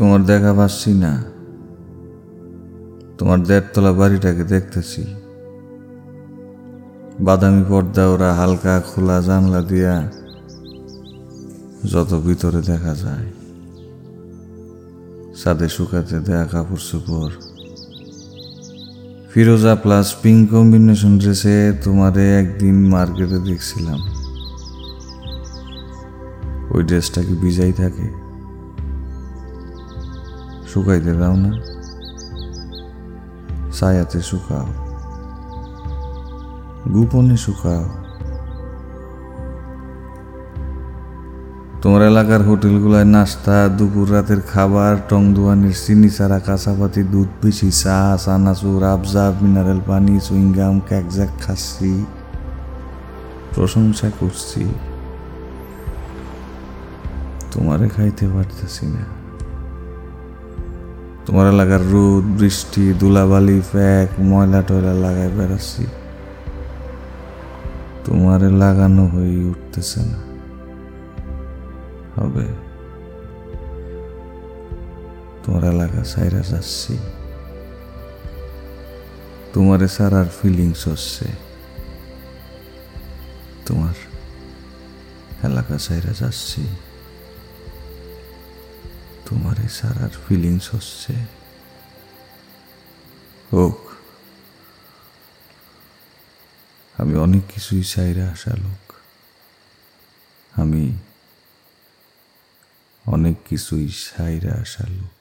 তোমার দেখা পাচ্ছি না। তোমার দেড়তলা বাড়িটাকে দেখতেছি। বাদামি পর্দা ওরা হালকা খোলা জানলা দিয়া যত ভিতরে দেখা যায় সাদে শুকাতে দেয়া কাপড় চোপড়। ফিরোজা প্লাস পিঙ্ক কম্বিনেশন ড্রেসে তোমারে একদিন মার্কেটে দেখছিলাম। ওই ড্রেসটা কি ভিজাই থাকে। শুকাইতে দাও না। ছায়াতে শুকাও। গোপনে শুকাও। তোমার এলাকার হোটেলগুলায় নাস্তা, দুপুর রাতের খাবার, টং দোয়ানির চিনি ছাড়া কাঁচাপাতি, দুধ বেশি চা, চানাচুর আবজা মিনারেল পানি চুইংগাম ক্যাকজ্যাক খাচ্ছি। প্রশংসা করছি। তোমারে খাইতে পারতেছি না। তোমার এলাকার রোদ, বৃষ্টি, ধুলাবালি, ফ্যাক, ময়লা টয়লা লাগাই বেড়াচ্ছি। তোমারে লাগানো হয়ে উঠতেছে না। হবে। তোমার এলাকা সাইরা যাচ্ছি। তোমারে সারার ফিলিংস হচ্ছে। তোমার এলাকা সাইরা যাচ্ছি। তোমার সারার ফিলিংস হচ্ছে। হোক, আমি অনেক কিছুই চাইরা আসা লোক। আমি অনেক কিছুই সাইরা আসা লোক।